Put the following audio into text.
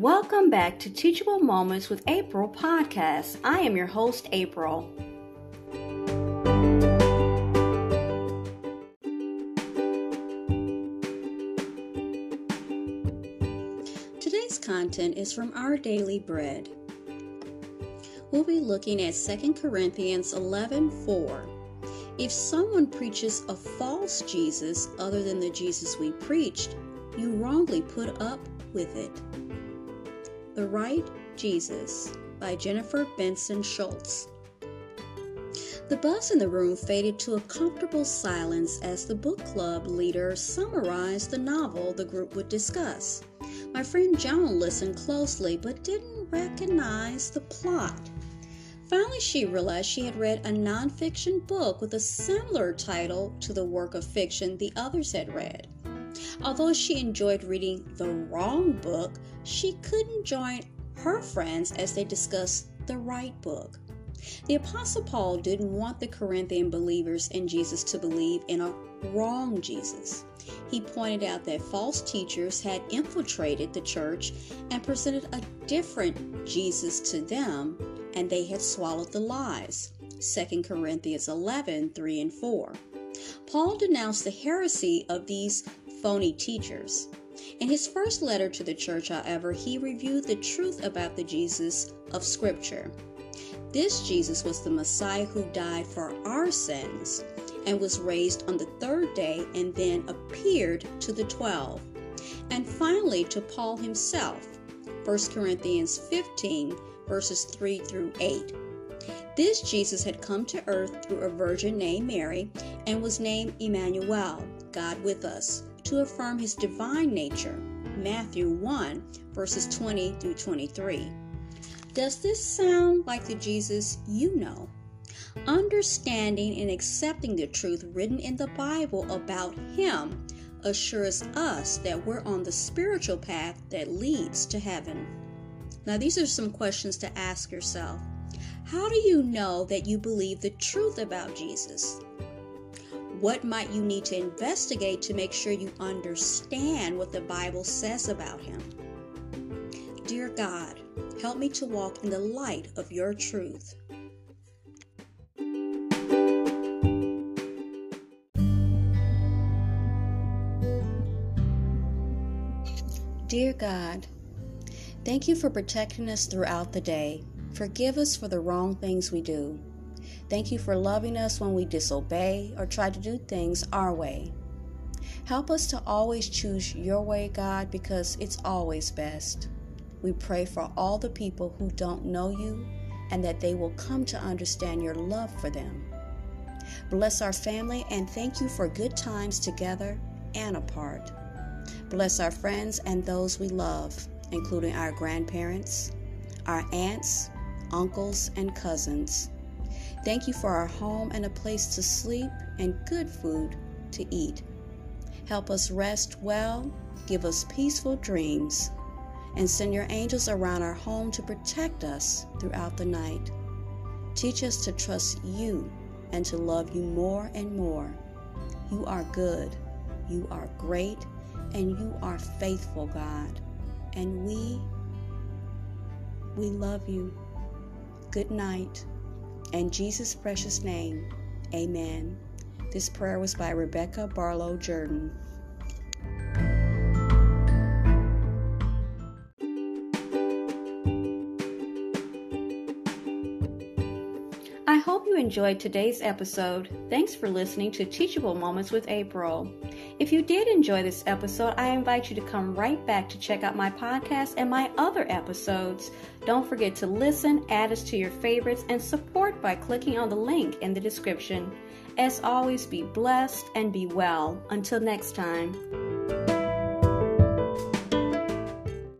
Welcome back to Teachable Moments with April podcast. I am your host, April. Today's content is from Our Daily Bread. We'll be looking at 2 Corinthians 11 4. If someone preaches a false Jesus other than the Jesus we preached, you wrongly put up with it. The Right Jesus by Jennifer Benson Schuldt. The buzz in the room faded to a comfortable silence as the book club leader summarized the novel the group would discuss. My friend Joan listened closely but didn't recognize the plot. Finally, she realized she had read a nonfiction book with a similar title to the work of fiction the others had read. Although she enjoyed reading the wrong book, she couldn't join her friends as they discussed the right book. The Apostle Paul didn't want the Corinthian believers in Jesus to believe in a wrong Jesus. He pointed out that false teachers had infiltrated the church and presented a different Jesus to them and they had swallowed the lies. 2 Corinthians 11 3 and 4. Paul denounced the heresy of these phony teachers. In his first letter to the church, however, he reviewed the truth about the Jesus of Scripture. This Jesus was the Messiah who died for our sins and was raised on the third day and then appeared to the twelve. And finally to Paul himself. 1 Corinthians 15 verses 3 through 8. This Jesus had come to earth through a virgin named Mary and was named Emmanuel, God with us, to affirm his divine nature. Matthew 1 verses 20 through 23. Does this sound like the Jesus you know? Understanding and accepting the truth written in the Bible about him assures us that we're on the spiritual path that leads to heaven. Now, these are some questions to ask yourself. How do you know that you believe the truth about Jesus? What might you need to investigate to make sure you understand what the Bible says about him? Dear God, help me to walk in the light of your truth. Dear God, Thank you for protecting us throughout the day. Forgive us for the wrong things we do. Thank you for loving us when we disobey or try to do things our way. Help us to always choose your way, God, because it's always best. We pray for all the people who don't know you and that they will come to understand your love for them. Bless our family and thank you for good times together and apart. Bless our friends and those we love including our grandparents, our aunts, uncles, and cousins. Thank you for our home and a place to sleep and good food to eat. Help us rest well, give us peaceful dreams, and send your angels around our home to protect us throughout the night. Teach us to trust you and to love you more and more. You are good, you are great, and you are faithful, God and we we love you. Good night. In Jesus' precious name, amen. This prayer was by Rebecca Barlow Jordan. I hope you enjoyed today's episode. Thanks for listening to Teachable Moments with April. If you did enjoy this episode, I invite you to come right back to check out my podcast and my other episodes. Don't forget to listen, add us to your favorites, and support by clicking on the link in the description. As always, be blessed and be well. Until next time.